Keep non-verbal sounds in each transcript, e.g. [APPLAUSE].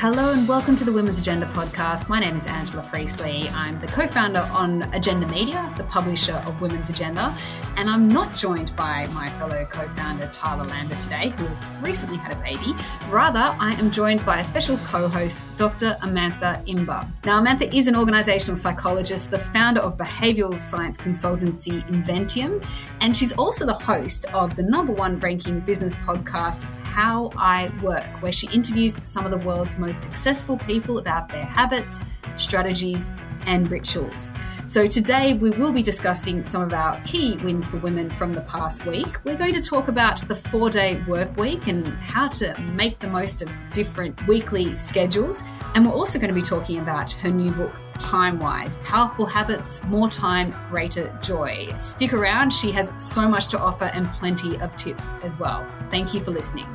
Hello and welcome to the Women's Agenda podcast. My name is Angela Priestley. I'm the co founder on Agenda Media, the publisher of Women's Agenda, and I'm not joined by my fellow co founder Tarla Lambert today, who has recently had a baby. Rather, I am joined by a special co host, Dr. Amantha Imba. Now, Amantha is an organizational psychologist, the founder of behavioral science consultancy Inventium, and she's also the host of the number one ranking business podcast, How I Work, where she interviews some of the world's most most successful people about their habits, strategies, and rituals. So, today we will be discussing some of our key wins for women from the past week. We're going to talk about the four day work week and how to make the most of different weekly schedules. And we're also going to be talking about her new book, Time Wise Powerful Habits, More Time, Greater Joy. Stick around, she has so much to offer and plenty of tips as well. Thank you for listening.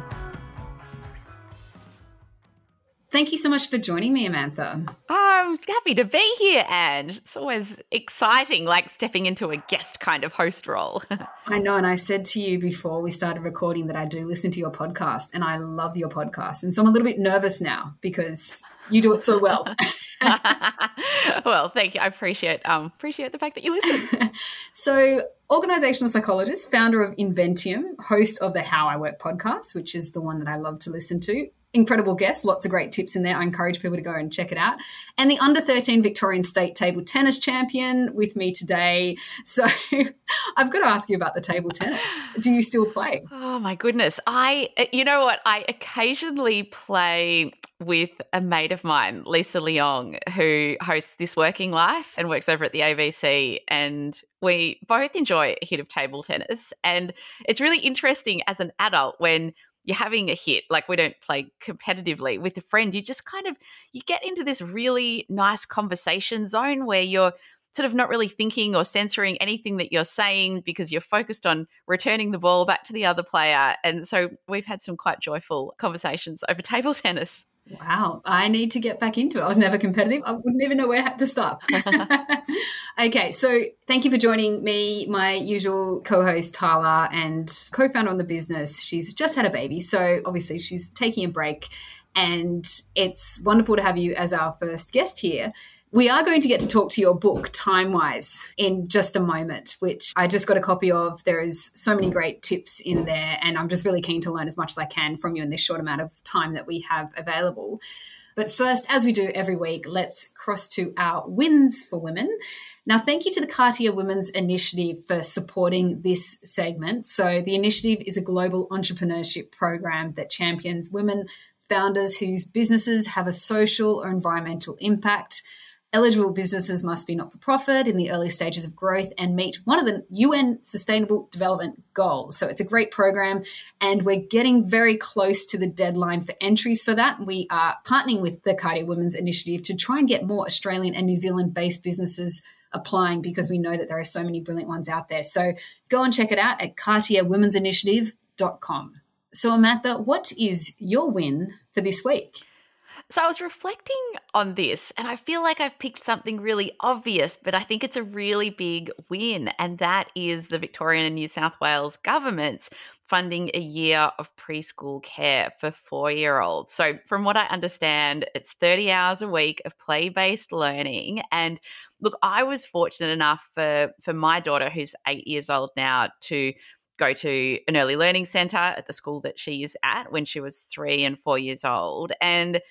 Thank you so much for joining me, Amantha. I'm happy to be here, Anne. It's always exciting, like stepping into a guest kind of host role. [LAUGHS] I know. And I said to you before we started recording that I do listen to your podcast and I love your podcast. And so I'm a little bit nervous now because you do it so well. [LAUGHS] [LAUGHS] well, thank you. I appreciate um, appreciate the fact that you listen. so, organizational psychologist, founder of Inventium, host of the How I Work podcast, which is the one that I love to listen to incredible guest, lots of great tips in there. I encourage people to go and check it out. And the under 13 Victorian state table tennis champion with me today. So [LAUGHS] I've got to ask you about the table tennis. Do you still play? Oh my goodness. I eh, you know what? I occasionally play with a mate of mine, Lisa Leong, who hosts This Working Life and works over at the ABC. And we both enjoy a hit of table tennis. And it's really interesting as an adult when you're having a hit like we don't play competitively with a friend you just kind of you get into this really nice conversation zone where you're sort of not really thinking or censoring anything that you're saying because you're focused on returning the ball back to the other player. And so we've had some quite joyful conversations over [LAUGHS] table tennis Wow, I need to get back into it. I was never competitive. I wouldn't even know where to start. [LAUGHS] [LAUGHS] okay, so thank you for joining me, my usual co host, Tarla, and co founder on the business. She's just had a baby, so obviously she's taking a break. And it's wonderful to have you as our first guest here. We are going to get to talk to your book, Time Wise, in just a moment, which I just got a copy of. There is so many great tips in there, and I'm just really keen to learn as much as I can from you in this short amount of time that we have available. But first, as we do every week, let's cross to our wins for women. Now, thank you to the Cartier Women's Initiative for supporting this segment. So, the initiative is a global entrepreneurship program that champions women founders whose businesses have a social or environmental impact Eligible businesses must be not for profit in the early stages of growth and meet one of the UN Sustainable Development Goals. So it's a great program, and we're getting very close to the deadline for entries for that. We are partnering with the Cartier Women's Initiative to try and get more Australian and New Zealand based businesses applying because we know that there are so many brilliant ones out there. So go and check it out at cartierwomensinitiative.com. So, Amantha, what is your win for this week? So I was reflecting on this and I feel like I've picked something really obvious, but I think it's a really big win. And that is the Victorian and New South Wales governments funding a year of preschool care for four year olds. So, from what I understand, it's 30 hours a week of play based learning. And look, I was fortunate enough for, for my daughter, who's eight years old now, to go to an early learning center at the school that she is at when she was three and four years old. And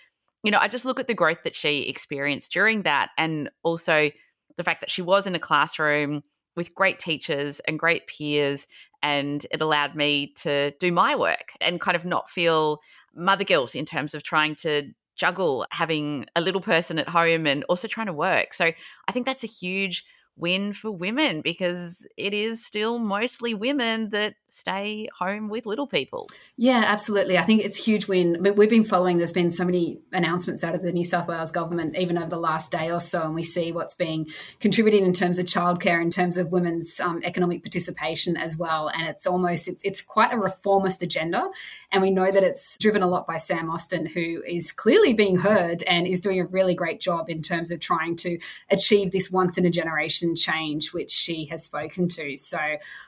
you know, I just look at the growth that she experienced during that and also the fact that she was in a classroom with great teachers and great peers and it allowed me to do my work and kind of not feel mother guilt in terms of trying to juggle having a little person at home and also trying to work. So I think that's a huge win for women because it is still mostly women that stay home with little people. Yeah, absolutely. I think it's huge win. But we've been following, there's been so many announcements out of the New South Wales government, even over the last day or so, and we see what's being contributed in terms of childcare, in terms of women's um, economic participation as well. And it's almost, it's, it's quite a reformist agenda. And we know that it's driven a lot by Sam Austin, who is clearly being heard and is doing a really great job in terms of trying to achieve this once in a generation change, which she has spoken to. So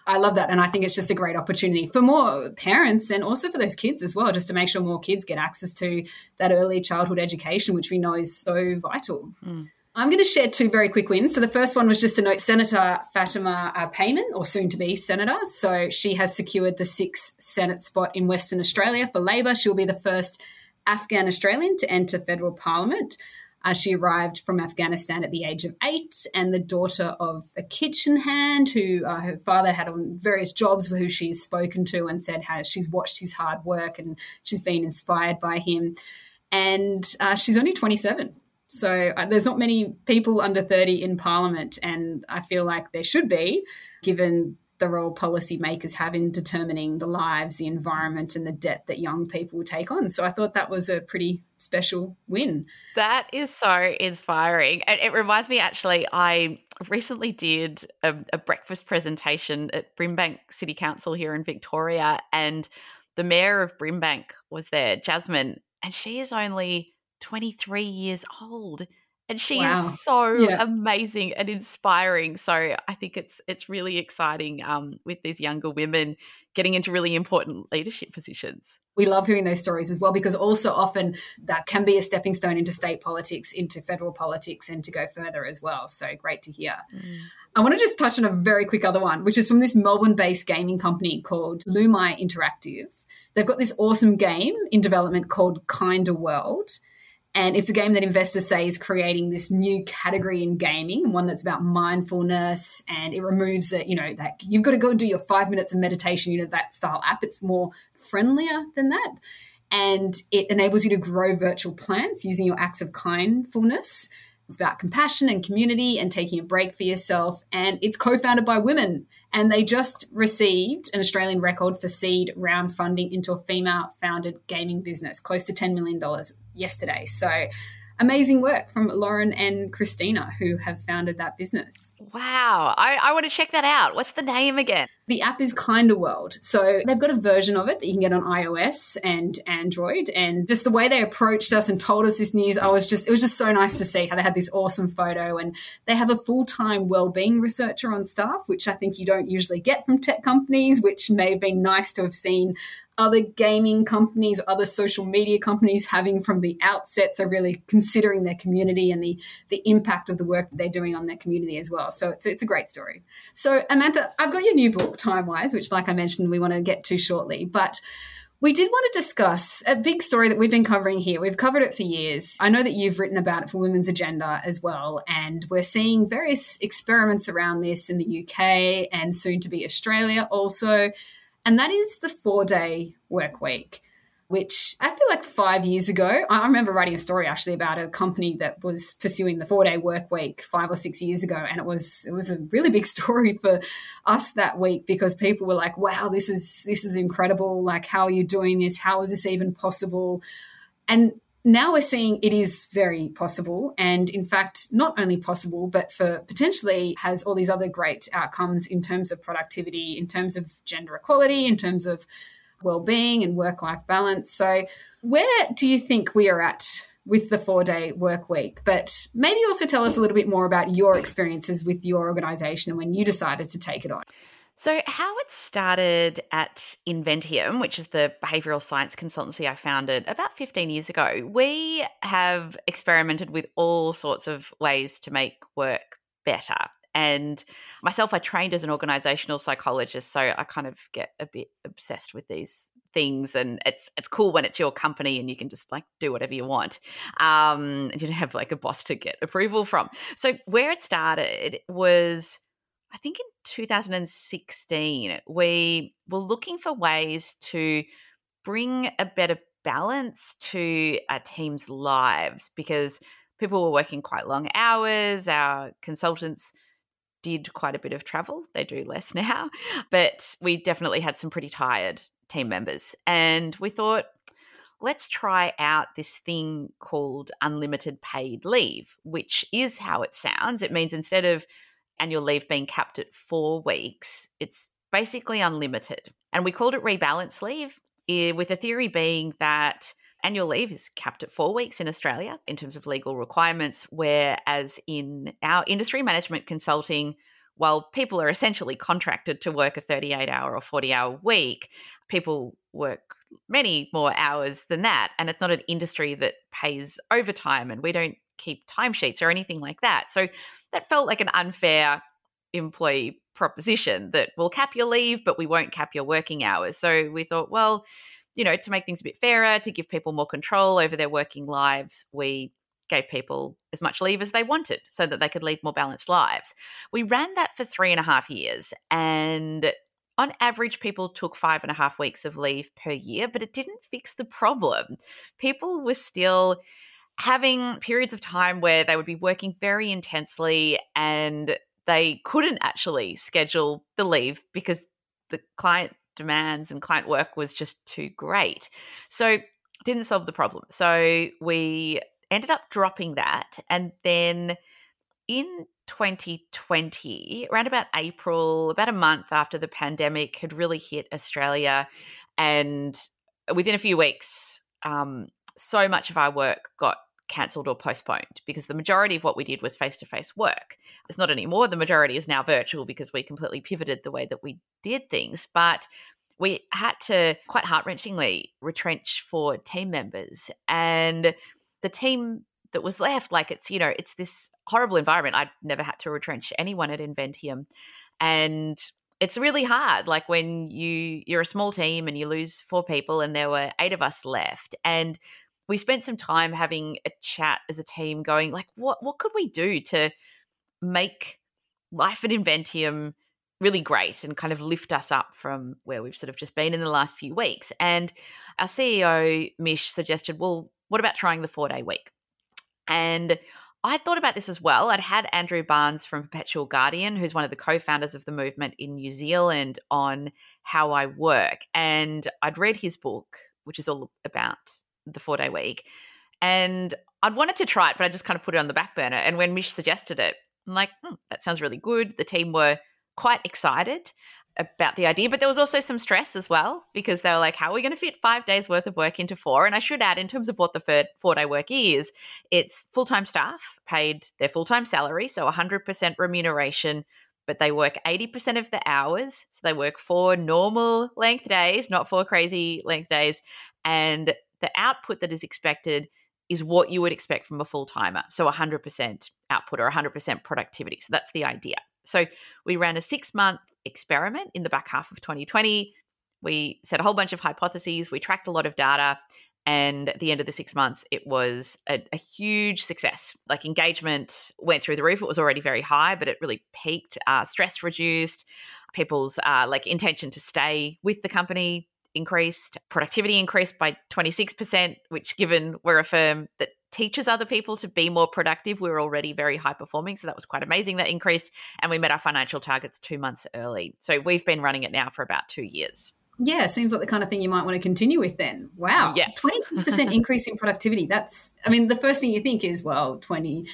I love that. And I think it's just a great opportunity for more parents and also for those kids as well, just to make sure more kids get access to that early childhood education, which we know is so vital. Mm. I'm going to share two very quick wins. So the first one was just to note Senator Fatima uh, Payman, or soon to be Senator. So she has secured the sixth Senate spot in Western Australia for Labor. She'll be the first Afghan Australian to enter federal parliament. Uh, she arrived from Afghanistan at the age of eight and the daughter of a kitchen hand who uh, her father had on various jobs for who she's spoken to and said how she's watched his hard work and she's been inspired by him. And uh, she's only 27. So uh, there's not many people under 30 in Parliament, and I feel like there should be, given the role policymakers have in determining the lives, the environment, and the debt that young people take on. So I thought that was a pretty special win. That is so inspiring. And it reminds me actually, I recently did a, a breakfast presentation at Brimbank City Council here in Victoria, and the mayor of Brimbank was there, Jasmine, and she is only 23 years old and she wow. is so yeah. amazing and inspiring so i think it's it's really exciting um, with these younger women getting into really important leadership positions we love hearing those stories as well because also often that can be a stepping stone into state politics into federal politics and to go further as well so great to hear mm. i want to just touch on a very quick other one which is from this melbourne based gaming company called Lumi Interactive they've got this awesome game in development called kinder world and it's a game that investors say is creating this new category in gaming, one that's about mindfulness and it removes that, you know, that you've got to go and do your five minutes of meditation, you know, that style app. It's more friendlier than that. And it enables you to grow virtual plants using your acts of kindfulness. It's about compassion and community and taking a break for yourself. And it's co founded by women and they just received an Australian record for seed round funding into a female founded gaming business, close to $10 million yesterday. So amazing work from Lauren and Christina, who have founded that business. Wow. I, I want to check that out. What's the name again? The app is Kinder World. So they've got a version of it that you can get on iOS and Android. And just the way they approached us and told us this news, I was just, it was just so nice to see how they had this awesome photo. And they have a full time well-being researcher on staff, which I think you don't usually get from tech companies, which may have been nice to have seen other gaming companies, other social media companies having from the outset. So really considering their community and the the impact of the work that they're doing on their community as well. So it's it's a great story. So Amantha, I've got your new book, Time Wise, which like I mentioned, we want to get to shortly, but we did want to discuss a big story that we've been covering here. We've covered it for years. I know that you've written about it for Women's Agenda as well. And we're seeing various experiments around this in the UK and soon to be Australia also and that is the four day work week which I feel like five years ago, I remember writing a story actually about a company that was pursuing the four day work week five or six years ago. And it was, it was a really big [LAUGHS] story for us that week because people were like, wow, this is, this is incredible. Like, how are you doing this? How is this even possible? And now we're seeing it is very possible. And in fact, not only possible, but for potentially has all these other great outcomes in terms of productivity, in terms of gender equality, in terms of well-being and work-life balance. So where do you think we are at with the four-day work week? But maybe also tell us a little bit more about your experiences with your organization and when you decided to take it on. So, how it started at Inventium, which is the behavioral science consultancy I founded about 15 years ago, we have experimented with all sorts of ways to make work better. And myself, I trained as an organizational psychologist, so I kind of get a bit obsessed with these things and it's it's cool when it's your company and you can just like do whatever you want um you don't have like a boss to get approval from so where it started was I think in 2016, we were looking for ways to bring a better balance to our team's lives because people were working quite long hours. Our consultants did quite a bit of travel. They do less [LAUGHS] now, but we definitely had some pretty tired team members. And we thought, let's try out this thing called unlimited paid leave, which is how it sounds. It means instead of annual leave being capped at four weeks, it's basically unlimited. And we called it rebalance leave, eh, with the theory being that annual leave is capped at four weeks in Australia in terms of legal requirements, whereas in our industry, management consulting, while people are essentially contracted to work a 38 hour or 40 hour week, people work many more hours than that. And it's not an industry that pays overtime, and we don't keep timesheets or anything like that. So that felt like an unfair employee proposition that we'll cap your leave, but we won't cap your working hours. So we thought, well, you know, to make things a bit fairer, to give people more control over their working lives, we gave people as much leave as they wanted so that they could lead more balanced lives. We ran that for three and a half years. And on average, people took five and a half weeks of leave per year, but it didn't fix the problem. People were still having periods of time where they would be working very intensely and they couldn't actually schedule the leave because the client demands and client work was just too great. So didn't solve the problem. So we ended up dropping that and then in 2020, around about April, about a month after the pandemic had really hit Australia, and within a few weeks, um, so much of our work got cancelled or postponed because the majority of what we did was face to face work. It's not anymore. The majority is now virtual because we completely pivoted the way that we did things. But we had to quite heart wrenchingly retrench for team members. And the team that was left, like it's, you know, it's this horrible environment. I'd never had to retrench anyone at Inventium. And it's really hard like when you you're a small team and you lose four people and there were eight of us left and we spent some time having a chat as a team going like what what could we do to make life at inventium really great and kind of lift us up from where we've sort of just been in the last few weeks and our ceo mish suggested well what about trying the four day week and I thought about this as well. I'd had Andrew Barnes from Perpetual Guardian, who's one of the co founders of the movement in New Zealand, on how I work. And I'd read his book, which is all about the four day week. And I'd wanted to try it, but I just kind of put it on the back burner. And when Mish suggested it, I'm like, hmm, that sounds really good. The team were quite excited about the idea, but there was also some stress as well because they were like, how are we going to fit five days worth of work into four? And I should add, in terms of what the four day work is, it's full time staff paid their full time salary, so 100% remuneration, but they work 80% of the hours. So they work four normal length days, not four crazy length days. And the output that is expected is what you would expect from a full timer. So 100% output or 100% productivity. So that's the idea. So we ran a six month experiment in the back half of 2020. We set a whole bunch of hypotheses, we tracked a lot of data. And at the end of the six months, it was a, a huge success. Like engagement went through the roof. It was already very high, but it really peaked. Uh, stress reduced. People's uh, like intention to stay with the company increased, productivity increased by 26%, which, given we're a firm that teaches other people to be more productive, we we're already very high performing. So that was quite amazing. That increased. And we met our financial targets two months early. So we've been running it now for about two years. Yeah, seems like the kind of thing you might want to continue with then. Wow. Yes. 26% [LAUGHS] increase in productivity. That's, I mean, the first thing you think is, well, 20%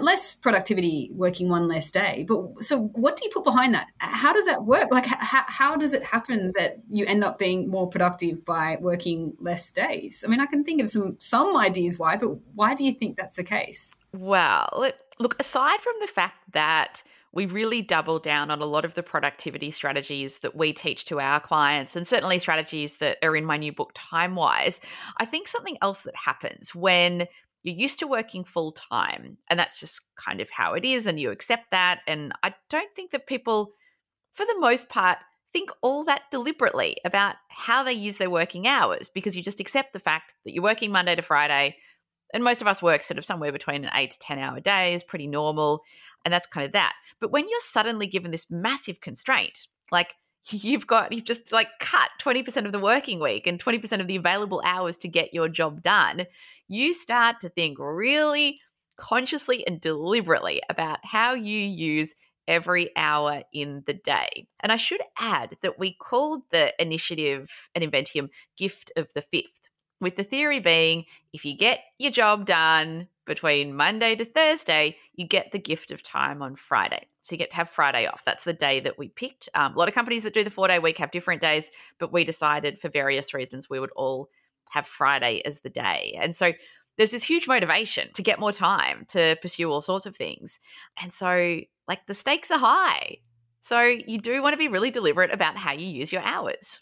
less productivity working one less day. But so what do you put behind that? How does that work? Like, how, how does it happen that you end up being more productive by working less days? I mean, I can think of some, some ideas why, but why do you think that's the case? Well, look, aside from the fact that we really double down on a lot of the productivity strategies that we teach to our clients and certainly strategies that are in my new book Time Wise. i think something else that happens when you're used to working full time and that's just kind of how it is and you accept that and i don't think that people for the most part think all that deliberately about how they use their working hours because you just accept the fact that you're working monday to friday and most of us work sort of somewhere between an eight to 10 hour day is pretty normal. And that's kind of that. But when you're suddenly given this massive constraint, like [LAUGHS] you've got, you've just like cut 20% of the working week and 20% of the available hours to get your job done, you start to think really consciously and deliberately about how you use every hour in the day. And I should add that we called the initiative an Inventium Gift of the Fifth with the theory being if you get your job done between Monday to Thursday, you get the gift of time on Friday. So you get to have Friday off. That's the day that we picked. Um, a lot of companies that do the four day week have different days, but we decided for various reasons we would all have Friday as the day. And so there's this huge motivation to get more time to pursue all sorts of things. And so, like, the stakes are high. So, you do want to be really deliberate about how you use your hours.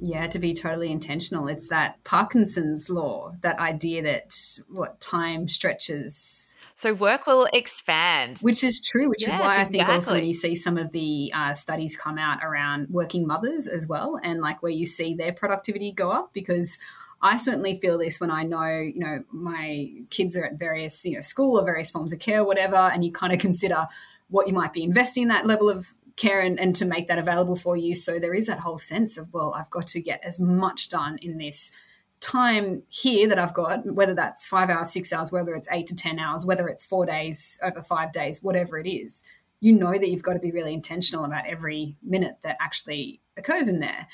Yeah, to be totally intentional. It's that Parkinson's law, that idea that what time stretches. So work will expand. Which is true, which yes, is why I think exactly. also you see some of the uh, studies come out around working mothers as well, and like where you see their productivity go up because I certainly feel this when I know, you know, my kids are at various, you know, school or various forms of care, whatever, and you kind of consider what you might be investing in that level of care and, and to make that available for you. So there is that whole sense of, well, I've got to get as much done in this time here that I've got, whether that's five hours, six hours, whether it's eight to 10 hours, whether it's four days over five days, whatever it is, you know that you've got to be really intentional about every minute that actually occurs in there.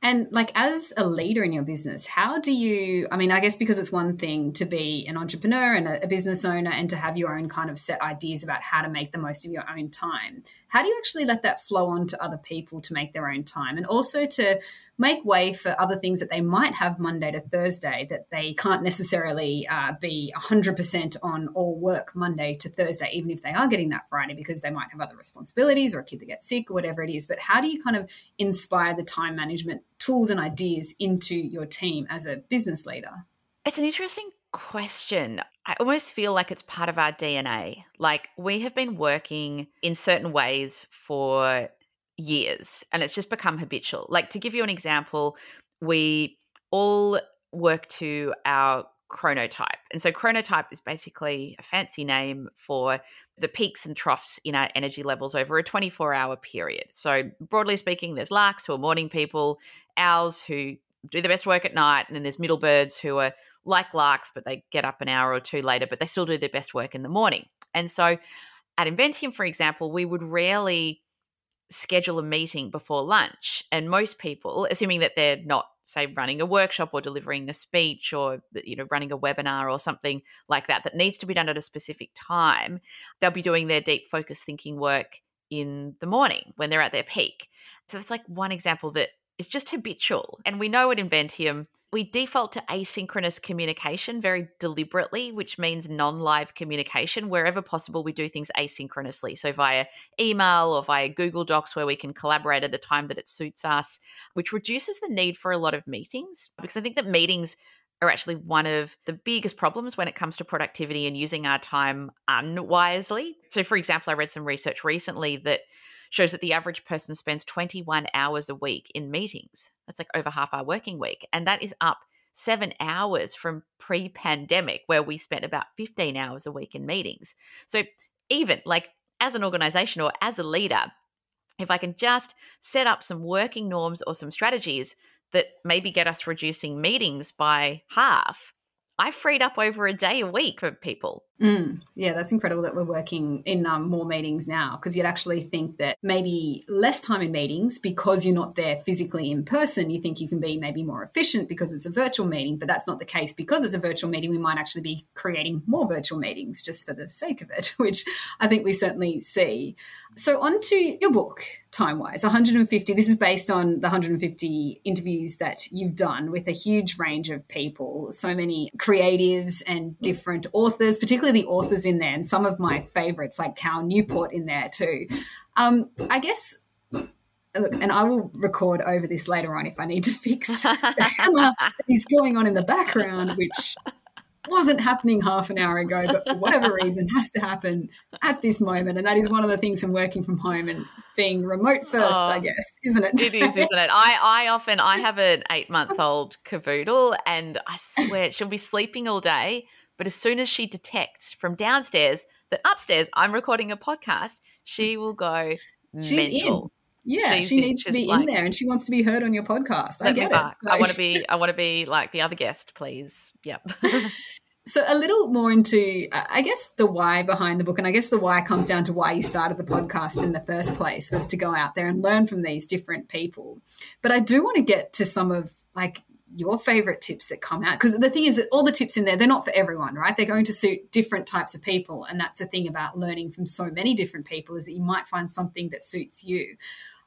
And like as a leader in your business, how do you? I mean, I guess because it's one thing to be an entrepreneur and a, a, business owner and to have your own kind of set ideas about how to make the most of your own time. How do you actually let that flow on to other people to make their own time and also to make way for other things that they might have Monday to Thursday that they can't necessarily uh, be 100% on all work Monday to Thursday, even if they are getting that Friday because they might have other responsibilities or a kid that gets sick or whatever it is. But how do you kind of inspire the time management tools and ideas into your team as a business leader? It's an interesting question. I almost feel like it's part of our DNA. Like we have been working in certain ways for years and it's just become habitual. Like to give you an example, we all work to our chronotype. And so chronotype is basically a fancy name for the peaks and troughs in our energy levels over a 24 hour period. So broadly speaking, there's larks who are morning people, owls who do the best work at night, and then there's middle birds who are like larks, but they get up an hour or two later, but they still do their best work in the morning. And so at Inventium, for example, we would rarely schedule a meeting before lunch. And most people, assuming that they're not, say, running a workshop or delivering a speech or you know running a webinar or something like that that needs to be done at a specific time, they'll be doing their deep focus thinking work in the morning when they're at their peak. So that's like one example that is just habitual. And we know at Inventium we default to asynchronous communication very deliberately, which means non live communication. Wherever possible, we do things asynchronously. So via email or via Google Docs, where we can collaborate at a time that it suits us, which reduces the need for a lot of meetings. Because I think that meetings are actually one of the biggest problems when it comes to productivity and using our time unwisely. So, for example, I read some research recently that shows that the average person spends 21 hours a week in meetings. That's like over half our working week. And that is up seven hours from pre pandemic, where we spent about 15 hours a week in meetings. So, even like as an organization or as a leader, if I can just set up some working norms or some strategies that maybe get us reducing meetings by half, I freed up over a day a week for people. Mm, yeah, that's incredible that we're working in um, more meetings now because you'd actually think that maybe less time in meetings because you're not there physically in person. You think you can be maybe more efficient because it's a virtual meeting, but that's not the case. Because it's a virtual meeting, we might actually be creating more virtual meetings just for the sake of it, [LAUGHS] which I think we certainly see. So, on to your book, Time Wise 150. This is based on the 150 interviews that you've done with a huge range of people, so many creatives and different authors, particularly the authors in there, and some of my favorites, like Cal Newport, in there too. Um, I guess look, and I will record over this later on if I need to fix [LAUGHS] the hammer that is going on in the background, which wasn't happening half an hour ago, but for whatever reason has to happen at this moment. And that is one of the things from working from home and being remote first, oh, I guess, isn't it? it is, isn't it? I, I often I have an eight month old cavoodle and I swear she'll be sleeping all day. But as soon as she detects from downstairs that upstairs I'm recording a podcast, she mm. will go She's mental. In. Yeah, she's, she needs to be like, in there and she wants to be heard on your podcast. I get it. So. I want to be I want to be like the other guest, please. Yep. [LAUGHS] so a little more into I guess the why behind the book and I guess the why comes down to why you started the podcast in the first place was to go out there and learn from these different people. But I do want to get to some of like your favorite tips that come out because the thing is that all the tips in there they're not for everyone right they're going to suit different types of people and that's the thing about learning from so many different people is that you might find something that suits you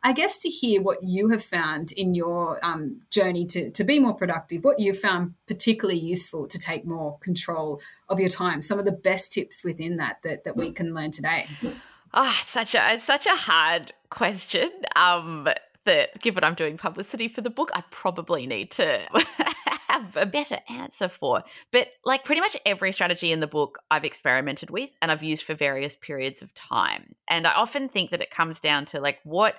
I guess to hear what you have found in your um, journey to, to be more productive, what you've found particularly useful to take more control of your time, some of the best tips within that that, that we can learn today. Oh, such a such a hard question. Um, that given I'm doing publicity for the book, I probably need to [LAUGHS] have a better answer for. But like pretty much every strategy in the book I've experimented with and I've used for various periods of time. And I often think that it comes down to like what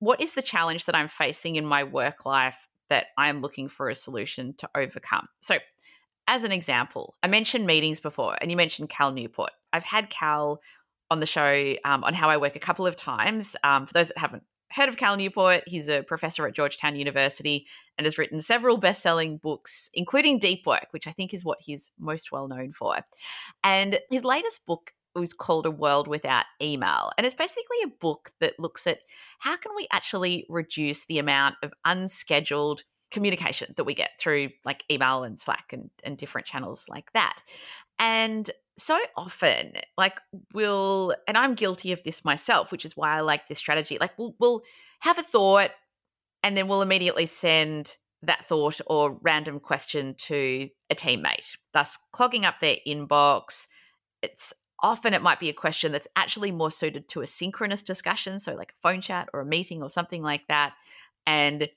what is the challenge that I'm facing in my work life that I'm looking for a solution to overcome. So as an example, I mentioned meetings before, and you mentioned Cal Newport. I've had Cal on the show um, on how I work a couple of times. Um, for those that haven't heard of Cal Newport. He's a professor at Georgetown University and has written several best selling books, including Deep Work, which I think is what he's most well known for. And his latest book was called A World Without Email. And it's basically a book that looks at how can we actually reduce the amount of unscheduled communication that we get through like email and Slack and, and different channels like that. And so often like we'll and i'm guilty of this myself which is why i like this strategy like we'll, we'll have a thought and then we'll immediately send that thought or random question to a teammate thus clogging up their inbox. It's often it might be a question that's actually more suited to a synchronous discussion so like a phone chat or a meeting or something like that. And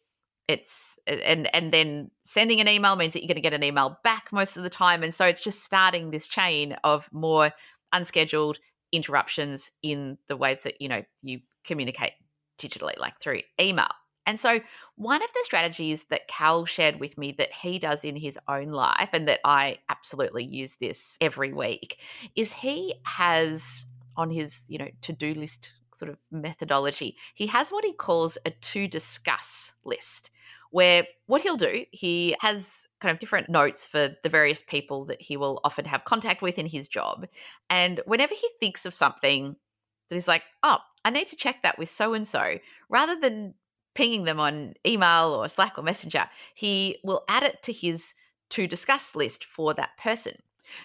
it's and and then sending an email means that you're going to get an email back most of the time and so it's just starting this chain of more unscheduled interruptions in the ways that you know you communicate digitally like through email. And so one of the strategies that cal shared with me that he does in his own life and that i absolutely use this every week is he has on his you know to-do list sort of methodology, he has what he calls a to discuss list, where what he'll do, he has kind of different notes for the various people that he will often have contact with in his job. And whenever he thinks of something that he's like, oh, I need to check that with so and so, rather than pinging them on email or Slack or Messenger, he will add it to his to discuss list for that person.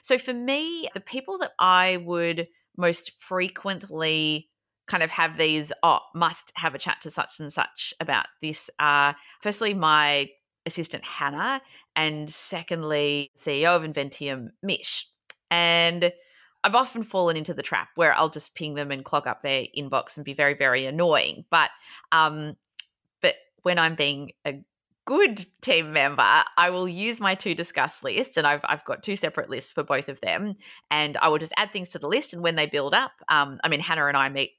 So for me, the people that I would most frequently kind of have these oh must have a chat to such and such about this uh firstly my assistant hannah and secondly ceo of inventium mish and I've often fallen into the trap where I'll just ping them and clog up their inbox and be very, very annoying. But um, but when I'm being a good team member, I will use my to discuss list, and I've I've got two separate lists for both of them, and I will just add things to the list. And when they build up, um, I mean, Hannah and I meet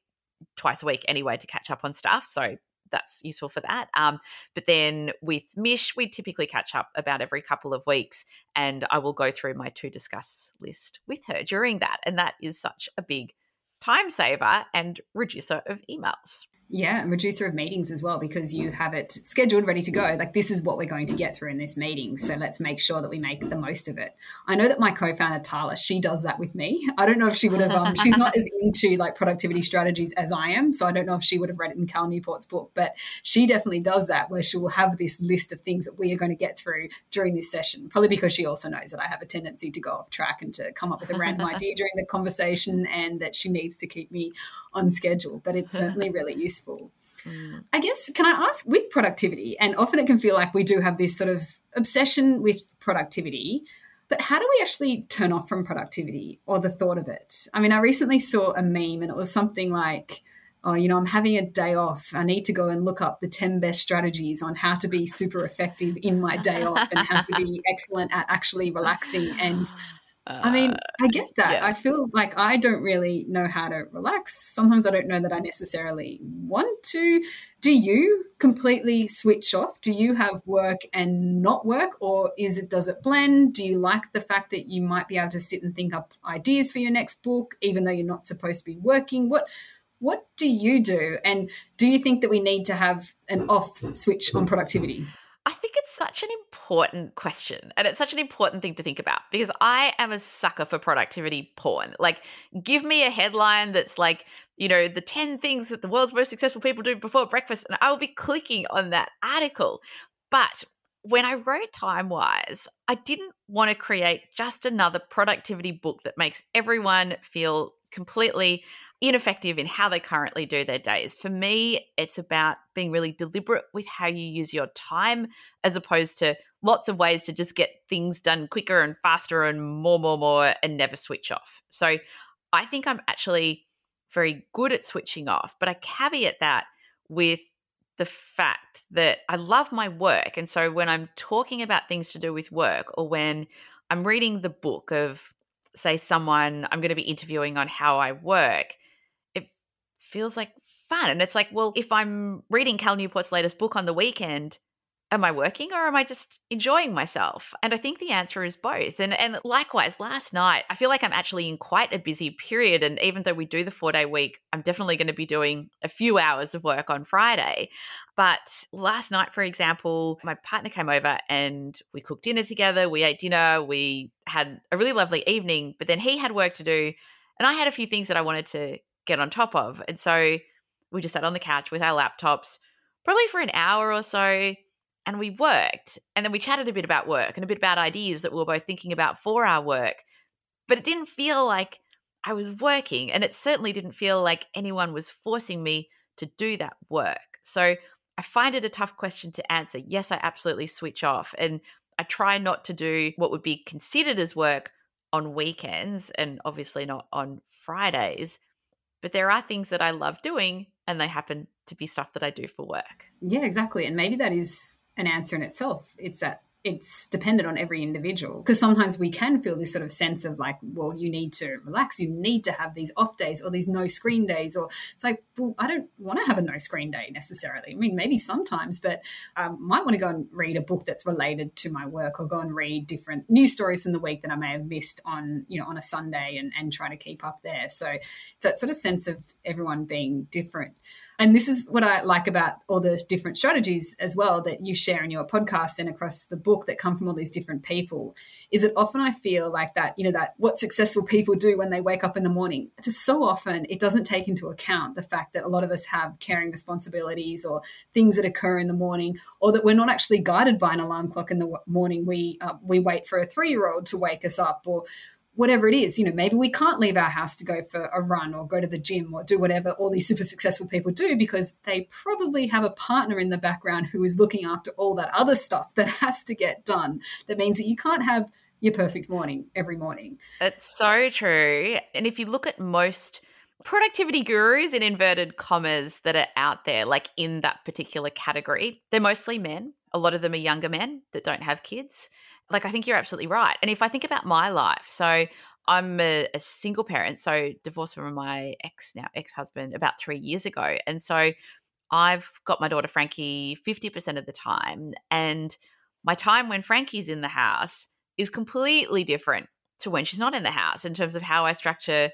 twice a week anyway to catch up on stuff. So that's useful for that. Um, but then with Mish, we typically catch up about every couple of weeks, and I will go through my to discuss list with her during that. And that is such a big time saver and reducer of emails. Yeah, and reducer of meetings as well because you have it scheduled, ready to go. Like this is what we're going to get through in this meeting, so let's make sure that we make the most of it. I know that my co-founder Tarla, she does that with me. I don't know if she would have. Um, she's not as [LAUGHS] into like productivity strategies as I am, so I don't know if she would have read it in Cal Newport's book, but she definitely does that, where she will have this list of things that we are going to get through during this session. Probably because she also knows that I have a tendency to go off track and to come up with a random idea during the conversation, and that she needs to keep me on schedule. But it's [LAUGHS] certainly really useful useful. Mm. I guess, can I ask with productivity, and often it can feel like we do have this sort of obsession with productivity, but how do we actually turn off from productivity or the thought of it? I mean, I recently saw a meme and it was something like, oh, you know, I'm having a day off. I need to go and look up the 10 best strategies on how to be super effective in my day off and how to be [LAUGHS] excellent at actually relaxing and I mean, uh, I get that. Yeah. I feel like I don't really know how to relax. Sometimes I don't know that I necessarily want to. Do you completely switch off? Do you have work and not work or is it does it blend? Do you like the fact that you might be able to sit and think up ideas for your next book even though you're not supposed to be working? What what do you do? And do you think that we need to have an off switch on productivity? I think it's such an important question and it's such an important thing to think about because I am a sucker for productivity porn. Like, give me a headline that's like, you know, the 10 things that the world's most successful people do before breakfast, and I will be clicking on that article. But when I wrote Time Wise, I didn't want to create just another productivity book that makes everyone feel completely ineffective in how they currently do their days. For me, it's about being really deliberate with how you use your time as opposed to lots of ways to just get things done quicker and faster and more, more, more and never switch off. So I think I'm actually very good at switching off, but I caveat that with the fact that I love my work. And so when I'm talking about things to do with work or when I'm reading the book of, say, someone I'm going to be interviewing on how I work, it feels like fun. And it's like, well, if I'm reading Cal Newport's latest book on the weekend, am I working or am I just enjoying myself? And I think the answer is both. And and likewise, last night, I feel like I'm actually in quite a busy period. And even though we do the four day week, I'm definitely going to be doing a few hours of work on Friday. But last night, for example, my partner came over and we cooked dinner together. We ate dinner. We had a really lovely evening. But then he had work to do. And I had a few things that I wanted to get on top of. And so we just sat on the couch with our laptops, probably for an hour or so and we worked and then we chatted a bit about work and a bit about ideas that we were both thinking about for our work but it didn't feel like i was working and it certainly didn't feel like anyone was forcing me to do that work. So i find it a tough question to answer. Yes i absolutely switch off and i try not to do what would be considered as work on weekends and obviously not on fridays but there are things that i love doing and they happen to be stuff that i do for work. Yeah exactly and maybe that is an answer in itself. It's that it's dependent on every individual. Because sometimes we can feel this sort of sense of like well you need to relax. You need to have these off days or these no screen days or it's like well i don't want to have a no screen day necessarily. I mean maybe sometimes but um, might want to go and read a book that's related to my work or go and read different news stories from the week that i may have missed on you know on a sunday and, and try to keep up there. So it's that sort of sense of everyone being different and this is what I like about all the different strategies as well that you share in your podcast and across the book that come from all these different people. Is that often I feel like that, you know, that what successful people do when they wake up in the morning, just so often it doesn't take into account the fact that a lot of us have caring responsibilities or things that occur in the morning, or that we're not actually guided by an alarm clock in the morning. We uh, we wait for a three year old to wake us up, or whatever it is, you know, maybe we can't leave our house to go for a run or go to the gym or do whatever all these super successful people do because they probably have a partner in the background who is looking after all that other stuff that [LAUGHS] has to get done. That means that you can't have your perfect morning every morning. It's so true. And if you look at most productivity gurus in inverted commas that are out there, like in that particular category, they're mostly men. A lot of them are younger men that don't have kids like I think you're absolutely right. And if I think about my life, so I'm a, a single parent, so divorced from my ex now ex husband about three years ago, and so I've got my daughter Frankie 50% of the time, and my time when Frankie's in the house is completely different to when she's not in the house in terms of how I structure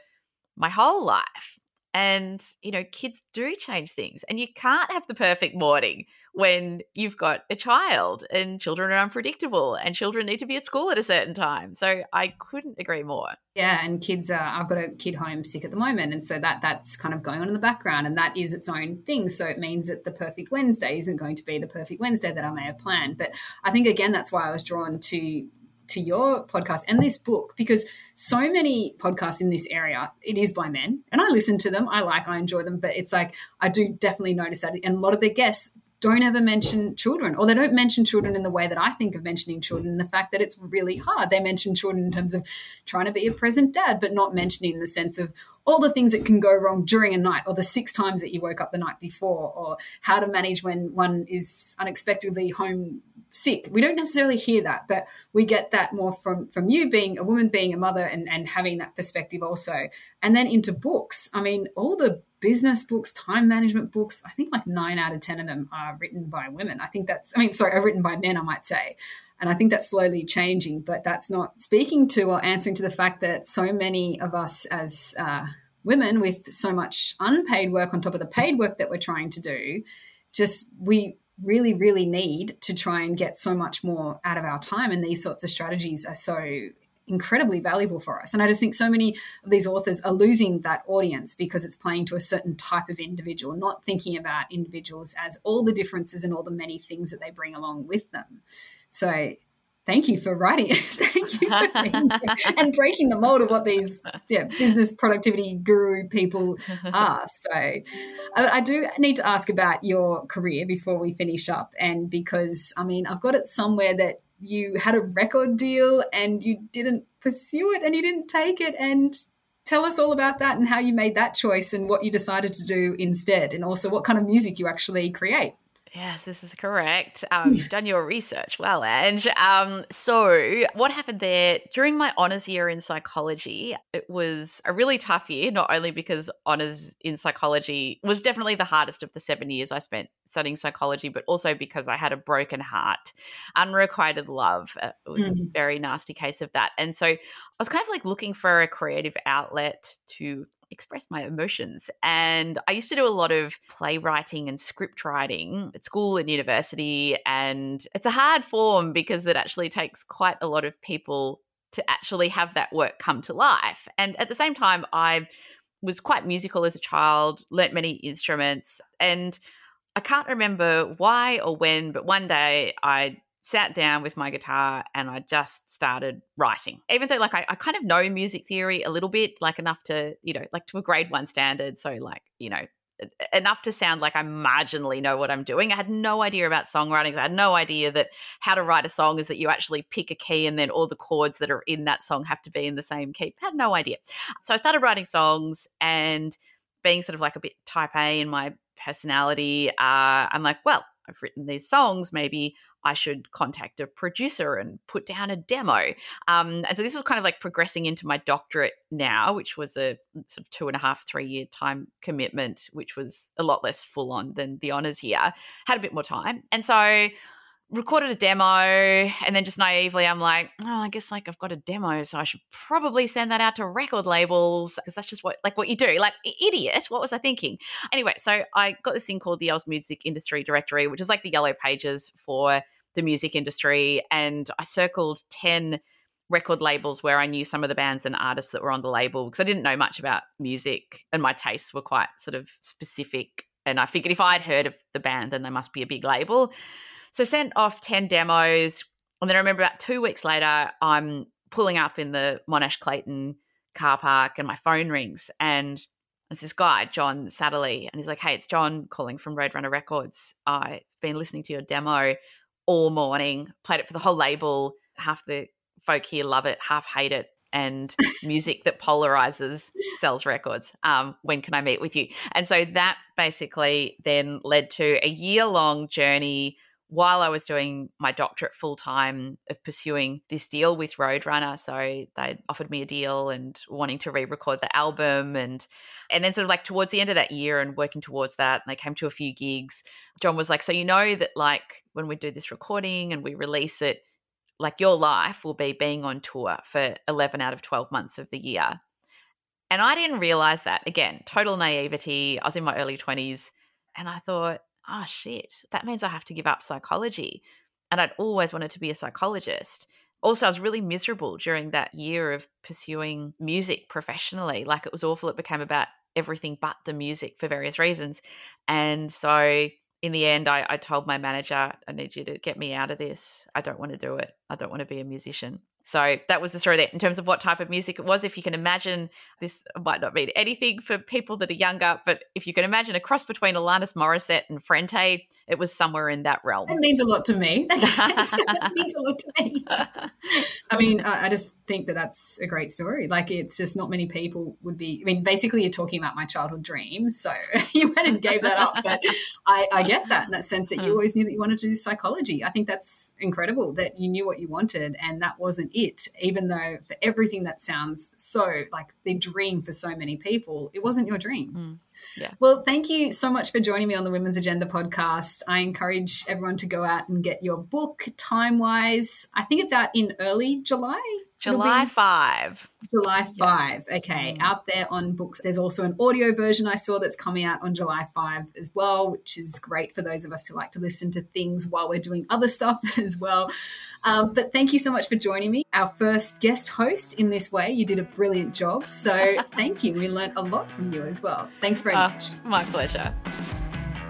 my whole life. And, you know, kids do change things. And you can't have the perfect morning when you've got a child and children are unpredictable and children need to be at school at a certain time. So I couldn't agree more. Yeah, and kids are I've got a kid home sick at the moment and so that that's kind of going on in the background and that is its own thing. So it means that the perfect Wednesday isn't going to be the perfect Wednesday that I may have planned. But I think again that's why I was drawn to to your podcast and this book because so many podcasts in this area it is by men and i listen to them i like i enjoy them but it's like i do definitely notice that and a lot of their guests don't ever mention children or they don't mention children in the way that I think of mentioning children the fact that it's really hard. They mention children in terms of trying to be a present dad, but not mentioning the sense of all the things that can go wrong during a night or the six times that you woke up the night before or how to manage when one is unexpectedly home sick. We don't necessarily hear that, but we get that more from from you being a woman, being a mother and, and having that perspective also. And then into books. I mean, all the business books, time management books, I think like nine out of 10 of them are written by women. I think that's, I mean, sorry, are written by men, I might say. And I think that's slowly changing, but that's not speaking to or answering to the fact that so many of us as uh, women with so much unpaid work on top of the paid work that we're trying to do, just we really, really need to try and get so much more out of our time. And these sorts of strategies are so incredibly valuable for us. And I just think so many of these authors are losing that audience because it's playing to a certain type of individual, not thinking about individuals as all the differences and all the many things that they bring along with them. So thank you for writing it. [LAUGHS] thank you for being [LAUGHS] and breaking the mold of what these yeah, business productivity guru people [LAUGHS] are. So I, I, do need to ask about your career before we finish up. And because, I mean, I've got it somewhere that you had a record deal and you didn't pursue it and you didn't take it. And tell us all about that and how you made that choice and what you decided to do instead. And also what kind of music you actually create. Yes, this is correct. Um, you've done your research well, Ange. Um, so, what happened there during my honours year in psychology? It was a really tough year, not only because honours in psychology was definitely the hardest of the seven years I spent studying psychology, but also because I had a broken heart, unrequited love. Uh, it was mm. a very nasty case of that. And so, I was kind of like looking for a creative outlet to express my emotions. And I used to do a lot of playwriting and script writing at school and university. And it's a hard form because it actually takes quite a lot of people to actually have that work come to life. And at the same time, I was quite musical as a child, learnt many instruments, and I can't remember why or when, but one day I sat down with my guitar and I just started writing. Even though like I, I, kind of know music theory a little bit, like enough to, you know, like to a grade one standard. So like, you know, enough to sound like I marginally know what I'm doing. I had no idea about songwriting. I had no idea that how to write a song is that you actually pick a key and then all the chords that are in that song have to be in the same key. I had no idea. So I started writing songs and being sort of like a bit type A in my personality, uh, I'm like, well, I've written these songs. Maybe I should contact a producer and put down a demo. Um, and so this was kind of like progressing into my doctorate now, which was a sort of two and a half, three year time commitment, which was a lot less full on than the honors year. Had a bit more time. And so recorded a demo and then just naively I'm like, oh, I guess like I've got a demo, so I should probably send that out to record labels because that's just what like what you do. Like idiot, what was I thinking? Anyway, so I got this thing called the Oz Music Industry Directory, which is like the yellow pages for the music industry, and I circled ten record labels where I knew some of the bands and artists that were on the label because I didn't know much about music and my tastes were quite sort of specific. And I figured if I'd heard of the band, then they must be a big label. So sent off 10 demos. And then I remember about two weeks later, I'm pulling up in the Monash Clayton car park and my phone rings. And it's this guy, John Satterley. And he's like, Hey, it's John calling from Roadrunner Records. I've been listening to your demo all morning, played it for the whole label. Half the folk here love it, half hate it and [LAUGHS] music that polarizes sells records. Um, when can I meet with you? And so that basically then led to a year long journey while I was doing my doctorate full time of pursuing this deal with Roadrunner. So they offered me a deal and wanting to re-record the album and and then sort of like towards the end of that year and working towards that, and they came to a few gigs. John was like, So you know that like when we do this recording and we release it, like your life will be being on tour for 11 out of 12 months of the year. And I didn't realize that. Again, total naivety. I was in my early 20s and I thought, oh shit, that means I have to give up psychology. And I'd always wanted to be a psychologist. Also, I was really miserable during that year of pursuing music professionally. Like it was awful. It became about everything but the music for various reasons. And so in the end, I, I told my manager, I need you to get me out of this. I don't want to do it. I don't want to be a musician. So that was the story there in terms of what type of music it was. If you can imagine, this might not mean anything for people that are younger, but if you can imagine a cross between Alanis Morissette and Frente, it was somewhere in that realm. It means a lot to me. [LAUGHS] that [LAUGHS] means a lot to me. I mean, I just think that that's a great story. Like, it's just not many people would be. I mean, basically, you're talking about my childhood dream. So [LAUGHS] you went and gave that up. But I, I get that in that sense that you hmm. always knew that you wanted to do psychology. I think that's incredible that you knew what you wanted and that wasn't it, even though for everything that sounds so like the dream for so many people, it wasn't your dream. Mm. Yeah. Well, thank you so much for joining me on the Women's Agenda podcast. I encourage everyone to go out and get your book time wise. I think it's out in early July. July 5. July 5. Yeah. Okay. Mm. Out there on books. There's also an audio version I saw that's coming out on July 5 as well, which is great for those of us who like to listen to things while we're doing other stuff [LAUGHS] as well. Um, but thank you so much for joining me, our first guest host in this way. You did a brilliant job. So [LAUGHS] thank you. We learned a lot from you as well. Thanks very uh, much. My pleasure.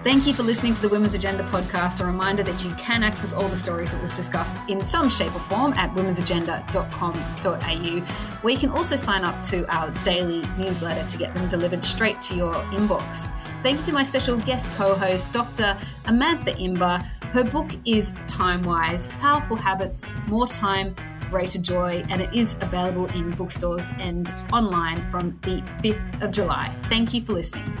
Thank you for listening to the Women's Agenda podcast. A reminder that you can access all the stories that we've discussed in some shape or form at womensagenda.com.au, where you can also sign up to our daily newsletter to get them delivered straight to your inbox. Thank you to my special guest co host, Dr. Amantha Imber. Her book is Time Wise Powerful Habits, More Time, Greater Joy, and it is available in bookstores and online from the 5th of July. Thank you for listening.